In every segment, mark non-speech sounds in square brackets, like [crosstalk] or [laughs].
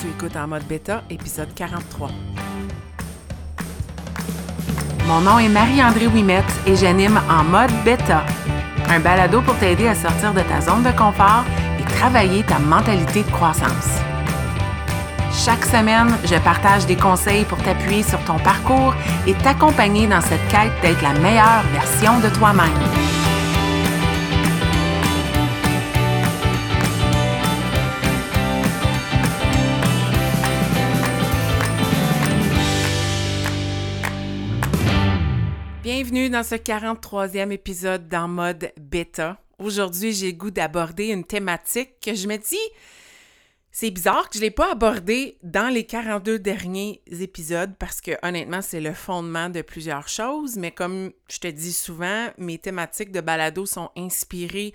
Tu écoutes en mode bêta, épisode 43. Mon nom est Marie-André Wimette et j'anime en mode bêta, un balado pour t'aider à sortir de ta zone de confort et travailler ta mentalité de croissance. Chaque semaine, je partage des conseils pour t'appuyer sur ton parcours et t'accompagner dans cette quête d'être la meilleure version de toi-même. Bienvenue dans ce 43e épisode dans mode bêta. Aujourd'hui, j'ai le goût d'aborder une thématique que je me dis, c'est bizarre que je ne l'ai pas abordée dans les 42 derniers épisodes parce que honnêtement, c'est le fondement de plusieurs choses, mais comme je te dis souvent, mes thématiques de balado sont inspirées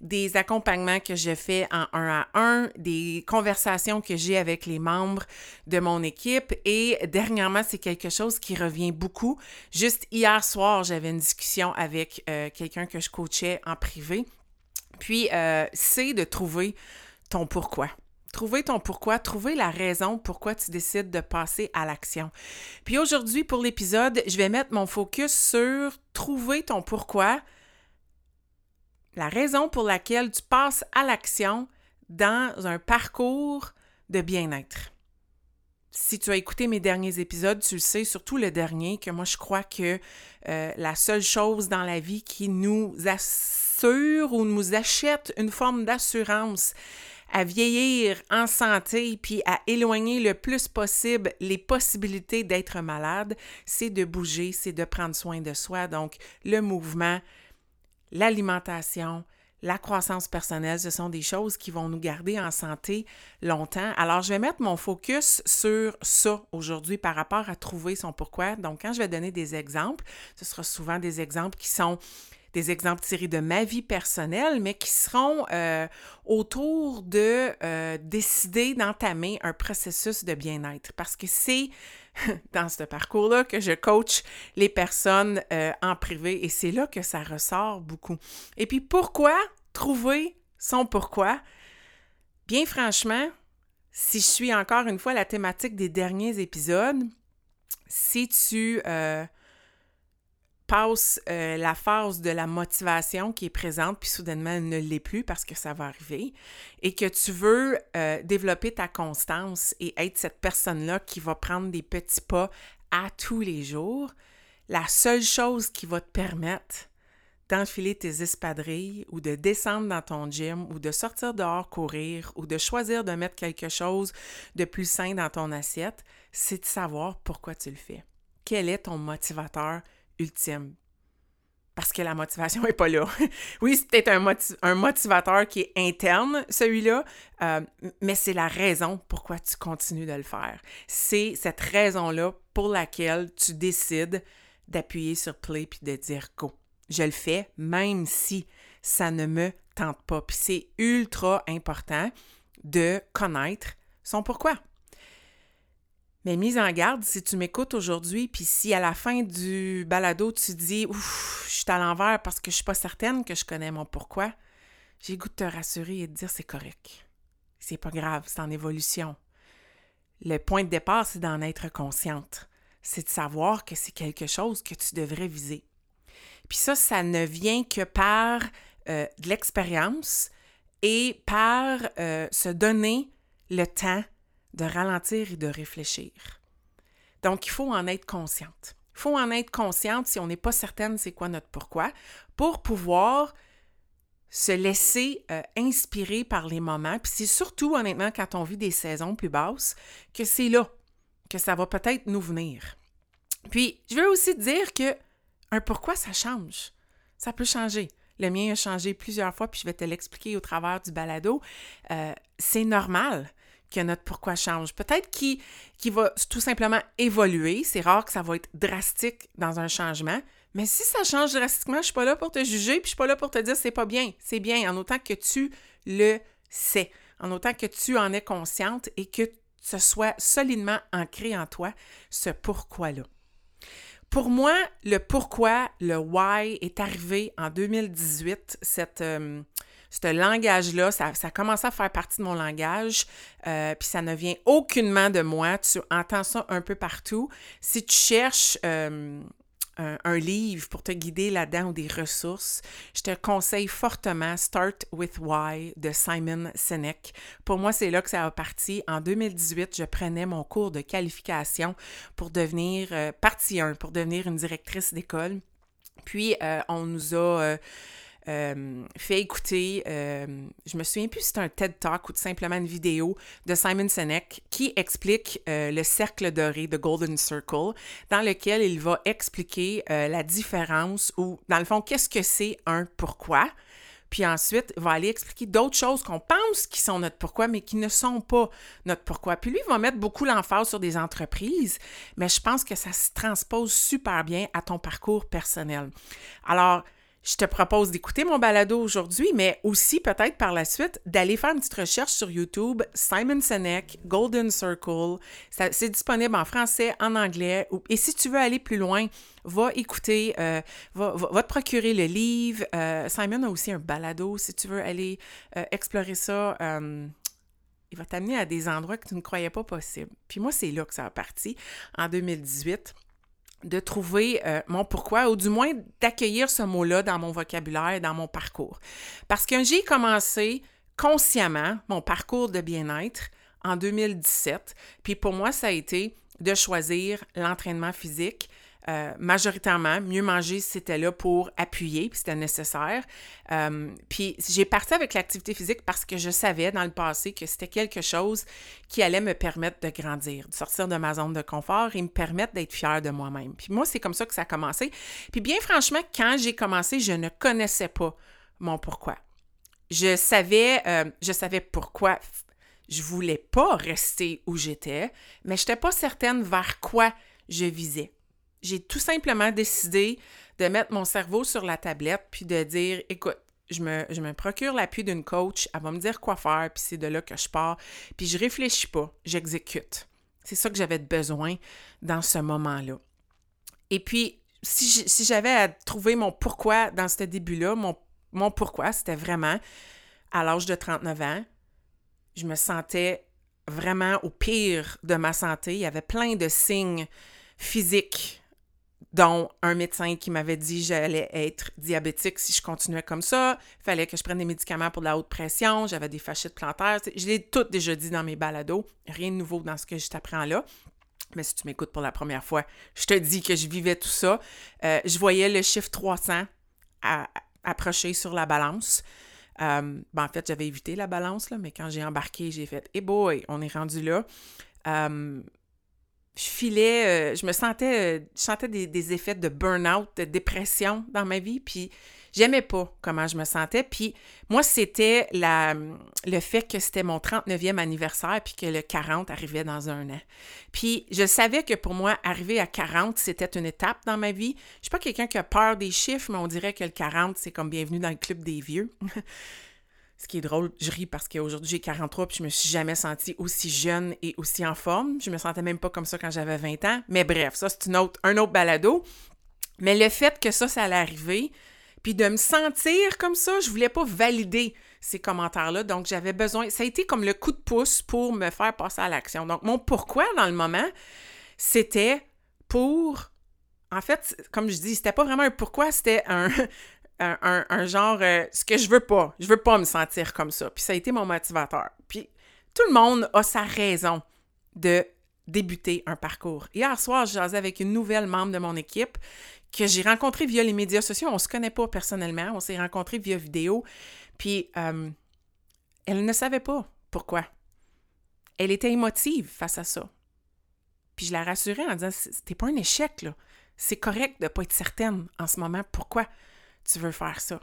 des accompagnements que je fais en un à un, des conversations que j'ai avec les membres de mon équipe et dernièrement, c'est quelque chose qui revient beaucoup. Juste hier soir, j'avais une discussion avec euh, quelqu'un que je coachais en privé. Puis, euh, c'est de trouver ton pourquoi. Trouver ton pourquoi, trouver la raison pourquoi tu décides de passer à l'action. Puis aujourd'hui, pour l'épisode, je vais mettre mon focus sur trouver ton pourquoi, la raison pour laquelle tu passes à l'action dans un parcours de bien-être. Si tu as écouté mes derniers épisodes, tu le sais, surtout le dernier, que moi je crois que euh, la seule chose dans la vie qui nous assure ou nous achète une forme d'assurance à vieillir en santé puis à éloigner le plus possible les possibilités d'être malade, c'est de bouger, c'est de prendre soin de soi. Donc, le mouvement, l'alimentation, la croissance personnelle, ce sont des choses qui vont nous garder en santé longtemps. Alors, je vais mettre mon focus sur ça aujourd'hui par rapport à trouver son pourquoi. Donc, quand je vais donner des exemples, ce sera souvent des exemples qui sont des exemples tirés de ma vie personnelle, mais qui seront euh, autour de euh, décider d'entamer un processus de bien-être. Parce que c'est [laughs] dans ce parcours-là que je coach les personnes euh, en privé et c'est là que ça ressort beaucoup. Et puis pourquoi trouver son pourquoi? Bien franchement, si je suis encore une fois la thématique des derniers épisodes, si tu passes euh, la phase de la motivation qui est présente, puis soudainement elle ne l'est plus parce que ça va arriver, et que tu veux euh, développer ta constance et être cette personne-là qui va prendre des petits pas à tous les jours, la seule chose qui va te permettre d'enfiler tes espadrilles ou de descendre dans ton gym ou de sortir dehors courir ou de choisir de mettre quelque chose de plus sain dans ton assiette, c'est de savoir pourquoi tu le fais. Quel est ton motivateur ultime. Parce que la motivation n'est pas là. [laughs] oui, c'est peut-être un, un, motivateur qui est interne, celui-là, euh, mais c'est la raison pourquoi tu continues de le faire. C'est cette raison-là pour laquelle tu décides d'appuyer sur play puis de dire go. Je le fais même si ça ne me tente pas. Puis c'est ultra important de connaître son pourquoi. Mais mise en garde, si tu m'écoutes aujourd'hui, puis si à la fin du balado, tu dis Ouf, je suis à l'envers parce que je suis pas certaine que je connais mon pourquoi, j'ai goût de te rassurer et de dire c'est correct. C'est pas grave, c'est en évolution. Le point de départ, c'est d'en être consciente. C'est de savoir que c'est quelque chose que tu devrais viser. Puis ça, ça ne vient que par euh, de l'expérience et par euh, se donner le temps de ralentir et de réfléchir. Donc, il faut en être consciente. Il faut en être consciente si on n'est pas certaine c'est quoi notre pourquoi pour pouvoir se laisser euh, inspirer par les moments. Puis c'est surtout, honnêtement, quand on vit des saisons plus basses, que c'est là que ça va peut-être nous venir. Puis, je veux aussi dire que un pourquoi, ça change. Ça peut changer. Le mien a changé plusieurs fois, puis je vais te l'expliquer au travers du balado. Euh, c'est normal que notre pourquoi change. Peut-être qu'il va tout simplement évoluer. C'est rare que ça va être drastique dans un changement. Mais si ça change drastiquement, je ne suis pas là pour te juger, puis je ne suis pas là pour te dire c'est pas bien. C'est bien, en autant que tu le sais, en autant que tu en es consciente et que ce soit solidement ancré en toi, ce pourquoi-là. Pour moi, le pourquoi, le why est arrivé en 2018, cette, euh, ce langage-là, ça, ça a commencé à faire partie de mon langage, euh, puis ça ne vient aucunement de moi. Tu entends ça un peu partout. Si tu cherches euh, un, livre pour te guider là-dedans ou des ressources, je te conseille fortement Start with Why de Simon Sinek. Pour moi, c'est là que ça a parti. En 2018, je prenais mon cours de qualification pour devenir, euh, partie 1, pour devenir une directrice d'école. Puis, on nous a euh, fait écouter, je me souviens plus si c'était un TED Talk ou simplement une vidéo de Simon Sinek qui explique le cercle doré, de Golden Circle, dans lequel il va expliquer la différence ou, dans le fond, qu'est-ce que c'est un pourquoi. Puis ensuite, il va aller expliquer d'autres choses qu'on pense qui sont notre pourquoi, mais qui ne sont pas notre pourquoi. Puis lui, il va mettre beaucoup l'emphase sur des entreprises, mais je pense que ça se transpose super bien à ton parcours personnel. Alors, je te propose d'écouter mon balado aujourd'hui, mais aussi peut-être par la suite d'aller faire une petite recherche sur YouTube, Simon Sinek, Golden Circle. C'est disponible en français, en anglais. Et si tu veux aller plus loin, va écouter, euh, va, te procurer le livre. Euh, Simon a aussi un balado si tu veux aller euh, explorer ça. il va t'amener à des endroits que tu ne croyais pas possibles. Puis moi, c'est là que ça a parti, en 2018 de trouver euh, mon pourquoi, ou du moins d'accueillir ce mot-là dans mon vocabulaire, dans mon parcours. Parce que j'ai commencé consciemment mon parcours de bien-être en 2017, puis pour moi, ça a été de choisir l'entraînement physique, euh, majoritairement, mieux manger, c'était là pour appuyer, puis c'était nécessaire. Euh, puis j'ai parti avec l'activité physique parce que je savais dans le passé que c'était quelque chose qui allait me permettre de grandir, de sortir de ma zone de confort et me permettre d'être fière de moi-même. Puis moi, c'est comme ça que ça a commencé. Puis bien franchement, quand j'ai commencé, je ne connaissais pas mon pourquoi. Je savais, euh, je savais pourquoi je voulais pas rester où j'étais, mais je n'étais pas certaine vers quoi je visais j'ai tout simplement décidé de mettre mon cerveau sur la tablette puis de dire écoute, je me, je me procure l'appui d'une coach, elle va me dire quoi faire, puis c'est de là que je pars. Puis je réfléchis pas, j'exécute. C'est ça que j'avais besoin dans ce moment-là. Et puis, si j'avais à trouver mon pourquoi dans ce début-là, mon, mon pourquoi, c'était vraiment à l'âge de 39 ans, je me sentais vraiment au pire de ma santé. Il y avait plein de signes physiques dont un médecin qui m'avait dit que j'allais être diabétique si je continuais comme ça. Il fallait que je prenne des médicaments pour de la haute pression. J'avais des fascites plantaires. Je l'ai tout déjà dit dans mes balados. Rien de nouveau dans ce que je t'apprends là. Mais si tu m'écoutes pour la première fois, je te dis que je vivais tout ça. Euh, je voyais le chiffre 300 approcher sur la balance. Euh, ben, en fait, j'avais évité la balance, là, mais quand j'ai embarqué, j'ai fait « Hey boy, on est rendu là euh, je filais, euh, je me sentais, euh, je sentais des, effets de burn-out, de dépression dans ma vie, puis j'aimais pas comment je me sentais. Puis moi, c'était la, le fait que c'était mon 39e anniversaire, puis que le 40 arrivait dans un an. Puis je savais que pour moi, arriver à 40, c'était une étape dans ma vie. Je suis pas quelqu'un qui a peur des chiffres, mais on dirait que le 40, c'est comme bienvenue dans le club des vieux. [laughs] Ce qui est drôle, je ris parce qu'aujourd'hui j'ai 43 puis je me suis jamais sentie aussi jeune et aussi en forme. Je me sentais même pas comme ça quand j'avais 20 ans. Mais bref, ça c'est une autre, un autre balado. Mais le fait que ça, ça allait arriver, puis de me sentir comme ça, je voulais pas valider ces commentaires-là. Donc j'avais besoin, ça a été comme le coup de pouce pour me faire passer à l'action. Donc mon pourquoi dans le moment, c'était pour en fait, comme je dis, c'était pas vraiment un pourquoi, c'était un, un, genre euh, ce que je veux pas. Je veux pas me sentir comme ça. Puis ça a été mon motivateur. Puis tout le monde a sa raison de débuter un parcours. Hier soir, j'ai avec une nouvelle membre de mon équipe que j'ai rencontrée via les médias sociaux. On se connaît pas personnellement, on s'est rencontrés via vidéo. Puis euh, elle ne savait pas pourquoi. Elle était émotive face à ça. Puis je la rassurais en disant c'était pas un échec là. C'est correct de pas être certaine en ce moment. Pourquoi? Tu veux faire ça.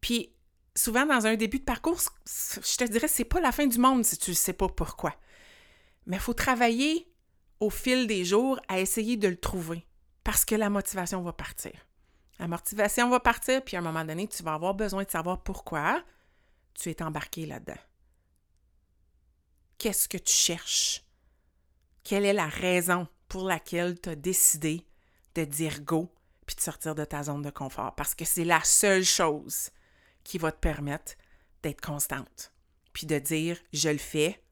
Puis souvent dans un début de parcours, je te dirais c'est pas la fin du monde si tu ne sais pas pourquoi. Mais il faut travailler au fil des jours à essayer de le trouver parce que la motivation va partir. La motivation va partir, puis à un moment donné, tu vas avoir besoin de savoir pourquoi tu es embarqué là-dedans. Qu'est-ce que tu cherches? Quelle est la raison pour laquelle tu as décidé de dire go puis de sortir de ta zone de confort parce que c'est la seule chose qui va te permettre d'être constante, puis de dire je le fais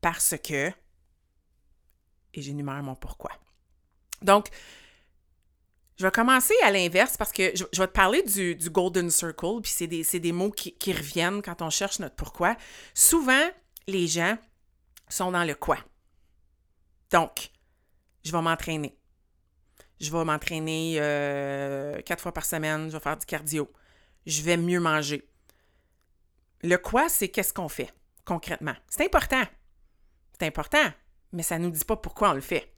parce que, et j'énumère mon pourquoi. Donc, je vais commencer à l'inverse parce que je, vais te parler du, Golden Circle, puis c'est des, mots qui, reviennent quand on cherche notre pourquoi. Souvent, les gens sont dans le quoi. Donc, je vais m'entraîner. Je vais m'entraîner euh, quatre fois par semaine, je vais faire du cardio. Je vais mieux manger. Le quoi, c'est qu'est-ce qu'on fait concrètement? C'est important. C'est important, mais ça ne nous dit pas pourquoi on le fait.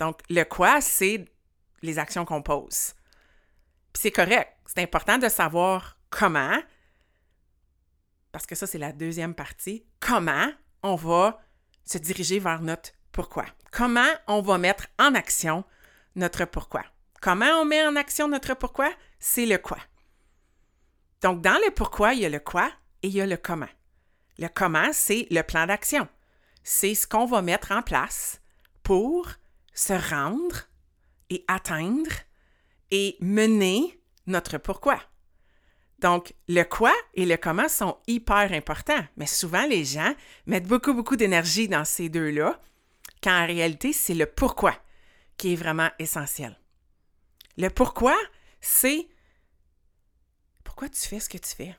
Donc, le quoi, c'est les actions qu'on pose. Puis c'est correct. C'est important de savoir comment, parce que ça, c'est la deuxième partie, comment on va se diriger vers notre pourquoi? Comment on va mettre en action notre pourquoi. Comment on met en action notre pourquoi? C'est le quoi. Donc, dans le pourquoi, il y a le quoi et il y a le comment. Le comment, c'est le plan d'action. C'est ce qu'on va mettre en place pour se rendre et atteindre et mener notre pourquoi. Donc, le quoi et le comment sont hyper importants, mais souvent les gens mettent beaucoup, beaucoup d'énergie dans ces deux-là, quand en réalité, c'est le pourquoi qui est vraiment essentiel. Le pourquoi, c'est pourquoi tu fais ce que tu fais?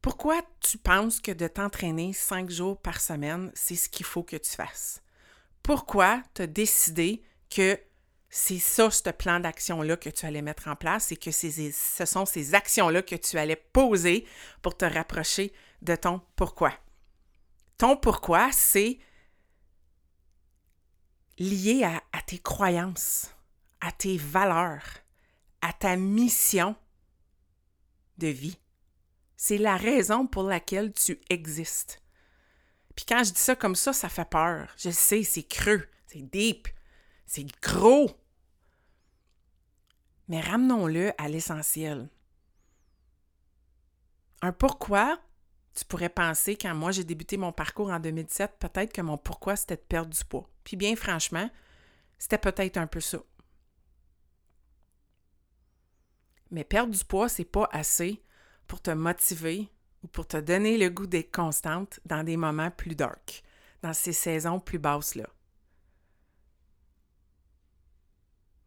Pourquoi tu penses que de t'entraîner cinq jours par semaine, c'est ce qu'il faut que tu fasses? Pourquoi tu as décidé que c'est ça, ce plan d'action-là que tu allais mettre en place et que ce sont ces actions-là que tu allais poser pour te rapprocher de ton pourquoi? Ton pourquoi, c'est lié à, tes croyances, à tes valeurs, à ta mission de vie. C'est la raison pour laquelle tu existes. Puis quand je dis ça comme ça, ça fait peur. Je sais, c'est creux, c'est deep, c'est gros. Mais ramenons-le à l'essentiel. Un pourquoi, tu pourrais penser, quand moi j'ai débuté mon parcours en 2007, peut-être que mon pourquoi c'était de perdre du poids. Puis bien franchement, c'était peut-être un peu ça. Mais perdre du poids, c'est pas assez pour te motiver ou pour te donner le goût d'être constante dans des moments plus dark, dans ces saisons plus basses-là.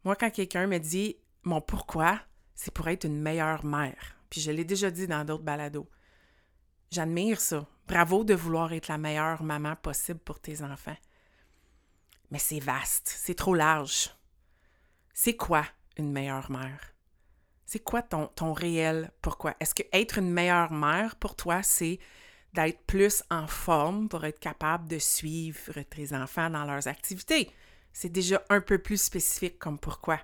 Moi, quand quelqu'un me dit mon pourquoi, c'est pour être une meilleure mère, puis je l'ai déjà dit dans d'autres balados. J'admire ça. Bravo de vouloir être la meilleure maman possible pour tes enfants. Mais c'est vaste, c'est trop large. C'est quoi une meilleure mère? C'est quoi ton, ton réel pourquoi? Est-ce que être une meilleure mère pour toi, c'est d'être plus en forme pour être capable de suivre tes enfants dans leurs activités? c'est déjà un peu plus spécifique comme pourquoi.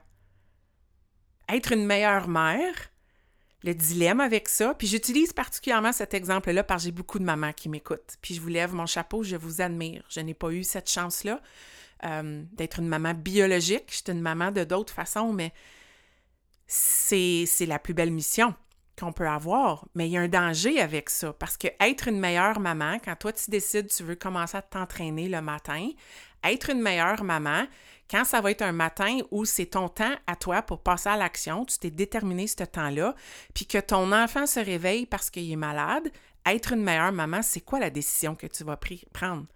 Être une meilleure mère, le dilemme avec ça, puis j'utilise particulièrement cet exemple-là parce que j'ai beaucoup de mamans qui m'écoutent. Puis je vous lève mon chapeau, je vous admire. Je n'ai pas eu cette chance-là euh, d'être une maman biologique. J'étais une maman de d'autres façons, mais c'est la plus belle mission qu'on peut avoir, mais il y a un danger avec ça parce que être une meilleure maman, quand toi tu décides tu veux commencer à t'entraîner le matin, être une meilleure maman, quand ça va être un matin où c'est ton temps à toi pour passer à l'action, tu t'es déterminé ce temps-là, puis que ton enfant se réveille parce qu'il est malade, être une meilleure maman, c'est quoi la décision que tu vas prendre?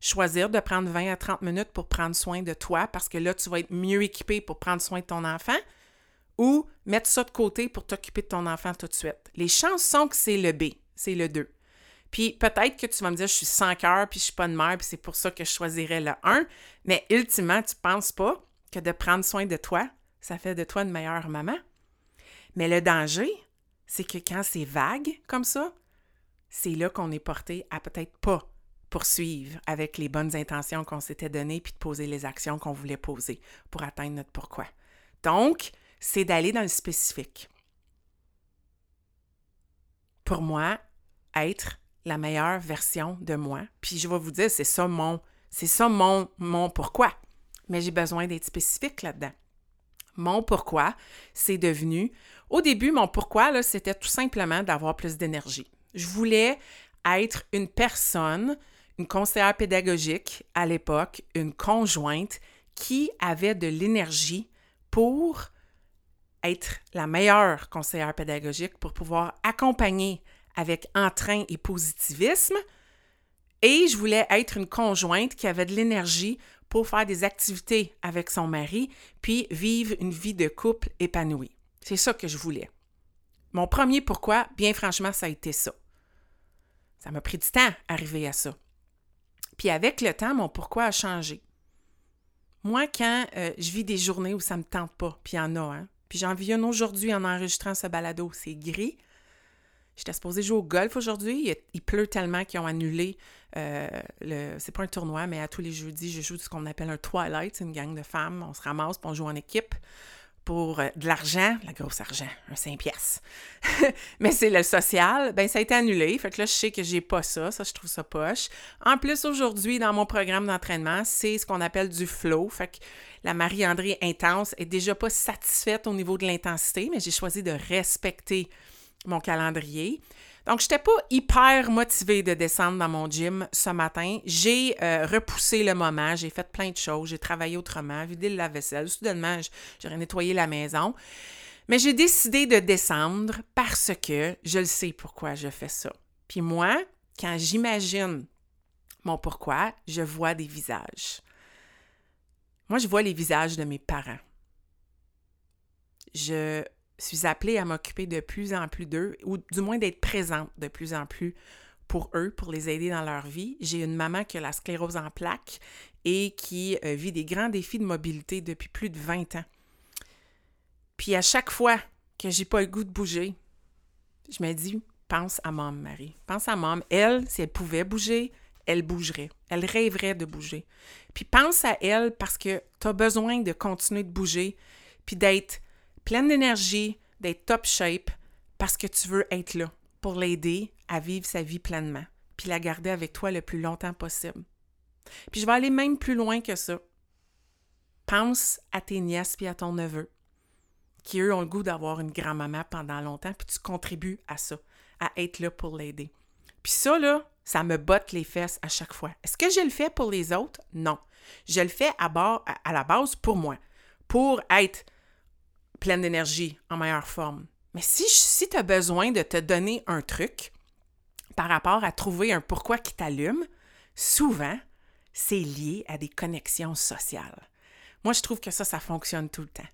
Choisir de prendre 20 à 30 minutes pour prendre soin de toi parce que là, tu vas être mieux équipé pour prendre soin de ton enfant ou mettre ça de côté pour t'occuper de ton enfant tout de suite? Les chances sont que c'est le B, c'est le 2. Puis peut-être que tu vas me dire, je suis sans cœur, puis je suis pas de mère, puis c'est pour ça que je choisirais le 1. Mais ultimement, tu penses pas que de prendre soin de toi, ça fait de toi une meilleure maman? Mais le danger, c'est que quand c'est vague comme ça, c'est là qu'on est porté à peut-être pas poursuivre avec les bonnes intentions qu'on s'était données, puis de poser les actions qu'on voulait poser pour atteindre notre pourquoi. Donc, c'est d'aller dans le spécifique. Pour moi, être la meilleure version de moi. Puis je vais vous dire, c'est ça mon, c'est ça mon, mon pourquoi. Mais j'ai besoin d'être spécifique là-dedans. Mon pourquoi, c'est devenu, au début, mon pourquoi, c'était tout simplement d'avoir plus d'énergie. Je voulais être une personne, une conseillère pédagogique à l'époque, une conjointe qui avait de l'énergie pour être la meilleure conseillère pédagogique, pour pouvoir accompagner avec entrain et positivisme. Et je voulais être une conjointe qui avait de l'énergie pour faire des activités avec son mari, puis vivre une vie de couple épanouie. C'est ça que je voulais. Mon premier pourquoi, bien franchement, ça a été ça. Ça m'a pris du temps arriver à ça. Puis avec le temps, mon pourquoi a changé. Moi, quand euh, je vis des journées où ça ne me tente pas, puis il y en a, hein, puis j'en vis aujourd'hui en enregistrant ce balado, c'est gris. J'étais supposée jouer au golf aujourd'hui. Il, pleut tellement qu'ils ont annulé euh, le. C'est pas un tournoi, mais à tous les jeudis, je joue ce qu'on appelle un Twilight. C'est une gang de femmes. On se ramasse, puis on joue en équipe pour euh, de l'argent, la grosse argent, un 5 pièces. [laughs] Mais c'est le social, ben ça a été annulé. Fait que là, je sais que j'ai pas ça, ça je trouve ça poche. En plus, aujourd'hui, dans mon programme d'entraînement, c'est ce qu'on appelle du flow. Fait que la Marie-André intense est déjà pas satisfaite au niveau de l'intensité, mais j'ai choisi de respecter mon calendrier. Donc, je n'étais pas hyper motivée de descendre dans mon gym ce matin. J'ai euh, repoussé le moment, j'ai fait plein de choses, j'ai travaillé autrement, vidé le lave-vaisselle. Soudainement, j'aurais nettoyé la maison. Mais j'ai décidé de descendre parce que je le sais pourquoi je fais ça. Puis moi, quand j'imagine mon pourquoi, je vois des visages. Moi, je vois les visages de mes parents. Je suis appelée à m'occuper de plus en plus d'eux, ou du moins d'être présente de plus en plus pour eux, pour les aider dans leur vie. J'ai une maman qui a la sclérose en plaques et qui euh, vit des grands défis de mobilité depuis plus de 20 ans. Puis à chaque fois que j'ai pas le goût de bouger, je me dis, pense à maman, Marie. Pense à maman. Elle, si elle pouvait bouger, elle bougerait. Elle rêverait de bouger. Puis pense à elle parce que tu as besoin de continuer de bouger, puis d'être pleine d'énergie, d'être top shape, parce que tu veux être là pour l'aider à vivre sa vie pleinement, puis la garder avec toi le plus longtemps possible. Puis je vais aller même plus loin que ça. Pense à tes nièces puis à ton neveu, qui eux ont le goût d'avoir une grand-maman pendant longtemps, puis tu contribues à ça, à être là pour l'aider. Puis ça, là, ça me botte les fesses à chaque fois. Est-ce que je le fais pour les autres? Non. Je le fais à, bord, à la base pour moi, pour être pleine d'énergie, en meilleure forme. Mais si, si tu as besoin de te donner un truc par rapport à trouver un pourquoi qui t'allume, souvent, c'est lié à des connexions sociales. Moi, je trouve que ça, ça fonctionne tout le temps.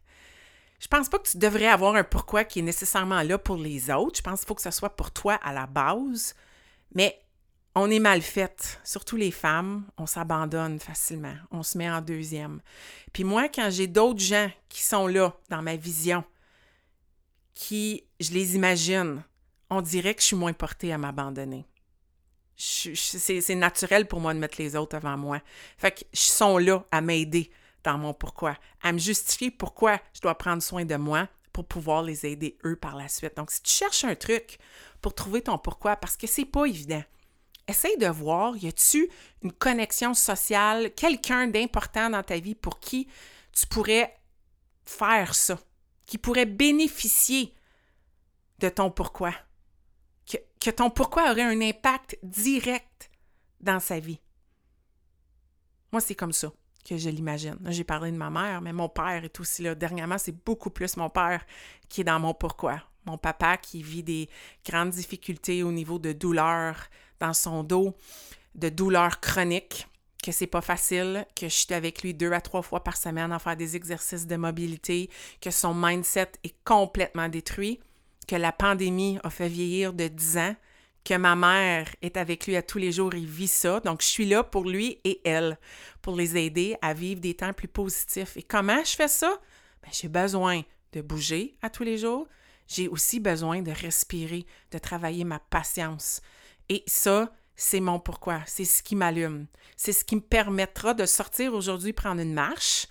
Je pense pas que tu devrais avoir un pourquoi qui est nécessairement là pour les autres. Je pense qu'il faut que ce soit pour toi à la base. Mais on est mal fait, surtout les femmes, on s'abandonne facilement, on se met en deuxième. Puis moi, quand j'ai d'autres gens qui sont là dans ma vision, qui, je les imagine, on dirait que je suis moins portée à m'abandonner. C'est naturel pour moi de mettre les autres avant moi. Fait que je sont là à m'aider dans mon pourquoi, à me justifier pourquoi je dois prendre soin de moi pour pouvoir les aider eux par la suite. Donc, si tu cherches un truc pour trouver ton pourquoi, parce que c'est pas évident, essaye de voir, y a-tu une connexion sociale, quelqu'un d'important dans ta vie pour qui tu pourrais faire ça, qui pourrait bénéficier de ton pourquoi, que, que ton pourquoi aurait un impact direct dans sa vie? Moi, c'est comme ça que je l'imagine. J'ai parlé de ma mère, mais mon père est aussi là. Dernièrement, c'est beaucoup plus mon père qui est dans mon pourquoi. Mon papa qui vit des grandes difficultés au niveau de douleur dans son dos, de douleurs chroniques, que c'est pas facile, que je suis avec lui deux à trois fois par semaine à faire des exercices de mobilité, que son mindset est complètement détruit, que la pandémie a fait vieillir de 10 ans, que ma mère est avec lui à tous les jours et vit ça. Donc, je suis là pour lui et elle, pour les aider à vivre des temps plus positifs. Et comment je fais ça? Ben, j'ai besoin de bouger à tous les jours. J'ai aussi besoin de respirer, de travailler ma patience, et ça, c'est mon pourquoi, c'est ce qui m'allume. C'est ce qui me permettra de sortir aujourd'hui prendre une marche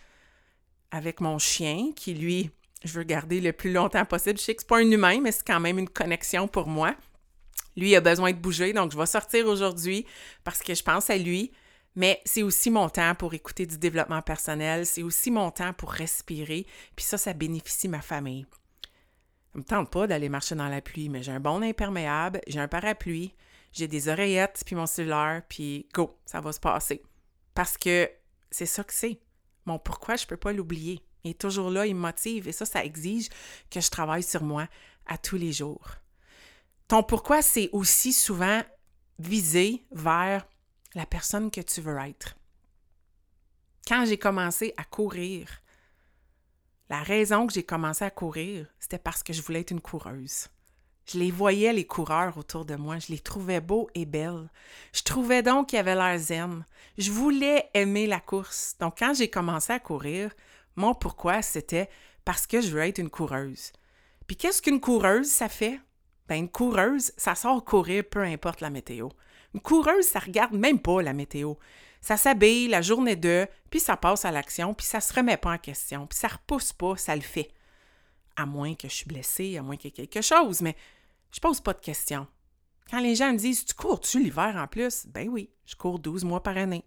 avec mon chien qui, lui, je veux garder le plus longtemps possible. Je sais que c'est pas un humain, mais c'est quand même une connexion pour moi. Lui a besoin de bouger, donc je vais sortir aujourd'hui parce que je pense à lui. Mais c'est aussi mon temps pour écouter du développement personnel, c'est aussi mon temps pour respirer, puis ça, ça bénéficie ma famille. Me tente pas d'aller marcher dans la pluie, mais j'ai un bon imperméable, j'ai un parapluie, j'ai des oreillettes, puis mon cellulaire, puis go, ça va se passer. Parce que c'est ça que c'est. Mon pourquoi, je peux pas l'oublier. Il est toujours là, il me motive, et ça, ça exige que je travaille sur moi à tous les jours. ton pourquoi, c'est aussi souvent visé vers la personne que tu veux être. Quand j'ai commencé à courir, la raison que j'ai commencé à courir, c'était parce que je voulais être une coureuse. Je les voyais, les coureurs autour de moi. Je les trouvais beaux et belles. Je trouvais donc qu'ils avaient l'air zen. Je voulais aimer la course. Donc, quand j'ai commencé à courir, mon pourquoi, c'était parce que je veux être une coureuse. Puis, qu'est-ce qu'une coureuse, ça fait? Ben, une coureuse, ça sort courir peu importe la météo. Une coureuse, ça regarde même pas la météo. Ça s'habille la journée de, puis ça passe à l'action, puis ça se remet pas en question, puis ça repousse pas, ça le fait. À moins que je suis blessée, à moins qu'il y ait quelque chose, mais je pose pas de questions. Quand les gens me disent Tu cours-tu l'hiver en plus? Ben oui, je cours 12 mois par année.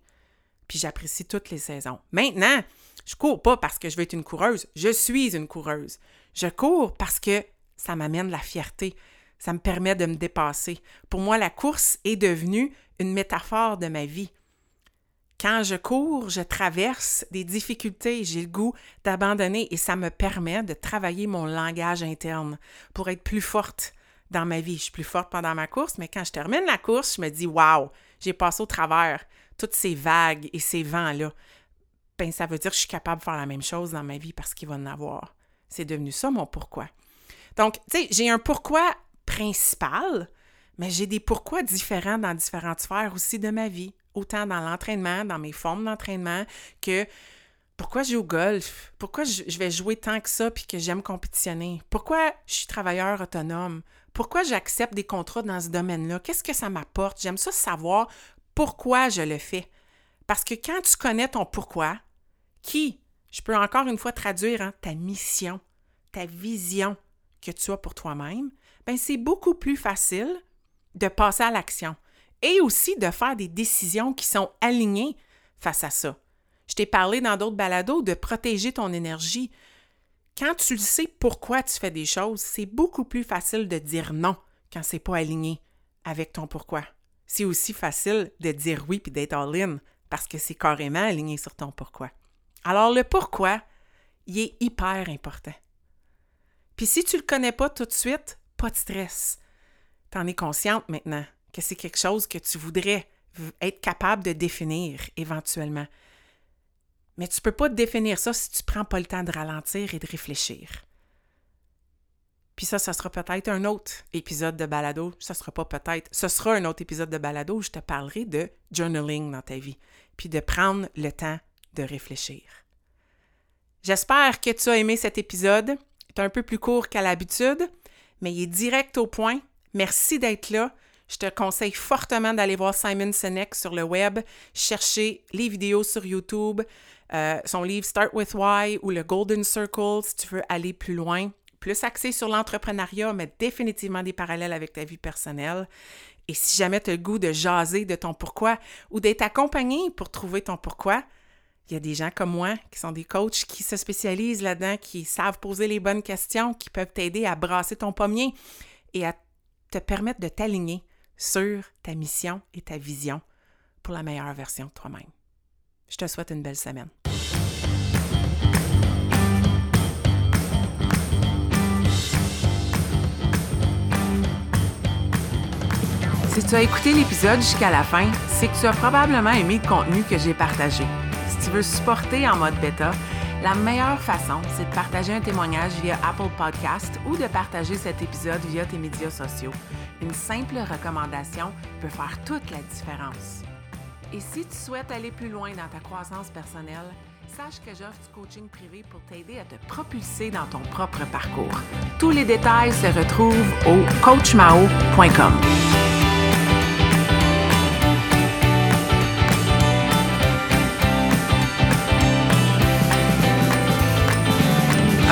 Puis j'apprécie toutes les saisons. Maintenant, je cours pas parce que je veux être une coureuse, je suis une coureuse. Je cours parce que ça m'amène la fierté, ça me permet de me dépasser. Pour moi, la course est devenue une métaphore de ma vie. Quand je cours, je traverse des difficultés, j'ai le goût d'abandonner et ça me permet de travailler mon langage interne pour être plus forte, dans ma vie. Je suis plus forte pendant ma course, mais quand je termine la course, je me dis Waouh, j'ai passé au travers toutes ces vagues et ces vents-là. Ben, ça veut dire que je suis capable de faire la même chose dans ma vie parce qu'il va en avoir. C'est devenu ça mon pourquoi. Donc, tu sais, j'ai un pourquoi principal, mais j'ai des pourquoi différents dans différentes sphères aussi de ma vie, autant dans l'entraînement, dans mes formes d'entraînement, que pourquoi je joue au golf? Pourquoi je vais jouer tant que ça puis que j'aime compétitionner? Pourquoi je suis travailleur autonome? Pourquoi j'accepte des contrats dans ce domaine-là? Qu'est-ce que ça m'apporte? J'aime ça savoir pourquoi je le fais. Parce que quand tu connais ton pourquoi, qui, je peux encore une fois traduire, hein, ta mission, ta vision que tu as pour toi-même, ben c'est beaucoup plus facile de passer à l'action et aussi de faire des décisions qui sont alignées face à ça. Je t'ai parlé dans d'autres balados de protéger ton énergie, quand tu sais pourquoi tu fais des choses, c'est beaucoup plus facile de dire non quand c'est pas aligné avec ton pourquoi. C'est aussi facile de dire oui puis d'être all-in parce que c'est carrément aligné sur ton pourquoi. Alors le pourquoi, il est hyper important. Puis si tu le connais pas tout de suite, pas de stress. Tu en es consciente maintenant que c'est quelque chose que tu voudrais être capable de définir éventuellement. Mais tu ne peux pas définir ça si tu ne prends pas le temps de ralentir et de réfléchir. Puis ça, ça sera peut-être un autre épisode de balado. Ça sera pas peut-être. Ce sera un autre épisode de balado où je te parlerai de journaling dans ta vie. Puis de prendre le temps de réfléchir. J'espère que tu as aimé cet épisode. Il est un peu plus court qu'à l'habitude, mais il est direct au point. Merci d'être là. Je te conseille fortement d'aller voir Simon Sinek sur le web, chercher les vidéos sur YouTube, euh, son livre Start with Why ou le Golden Circle si tu veux aller plus loin, plus axé sur l'entrepreneuriat, mais définitivement des parallèles avec ta vie personnelle. Et si jamais tu as le goût de jaser de ton pourquoi ou d'être accompagné pour trouver ton pourquoi, il y a des gens comme moi qui sont des coachs qui se spécialisent là-dedans, qui savent poser les bonnes questions, qui peuvent t'aider à brasser ton pommier et à te permettre de t'aligner sur ta mission et ta vision pour la meilleure version de toi-même. Je te souhaite une belle semaine. Si tu as écouté l'épisode jusqu'à la fin, c'est que tu as probablement aimé le contenu que j'ai partagé. Si tu veux supporter en mode bêta, la meilleure façon, c'est de partager un témoignage via Apple Podcast ou de partager cet épisode via tes médias sociaux. Une simple recommandation peut faire toute la différence. Et si tu souhaites aller plus loin dans ta croissance personnelle, sache que j'offre du coaching privé pour t'aider à te propulser dans ton propre parcours. Tous les détails se retrouvent au coachmao.com.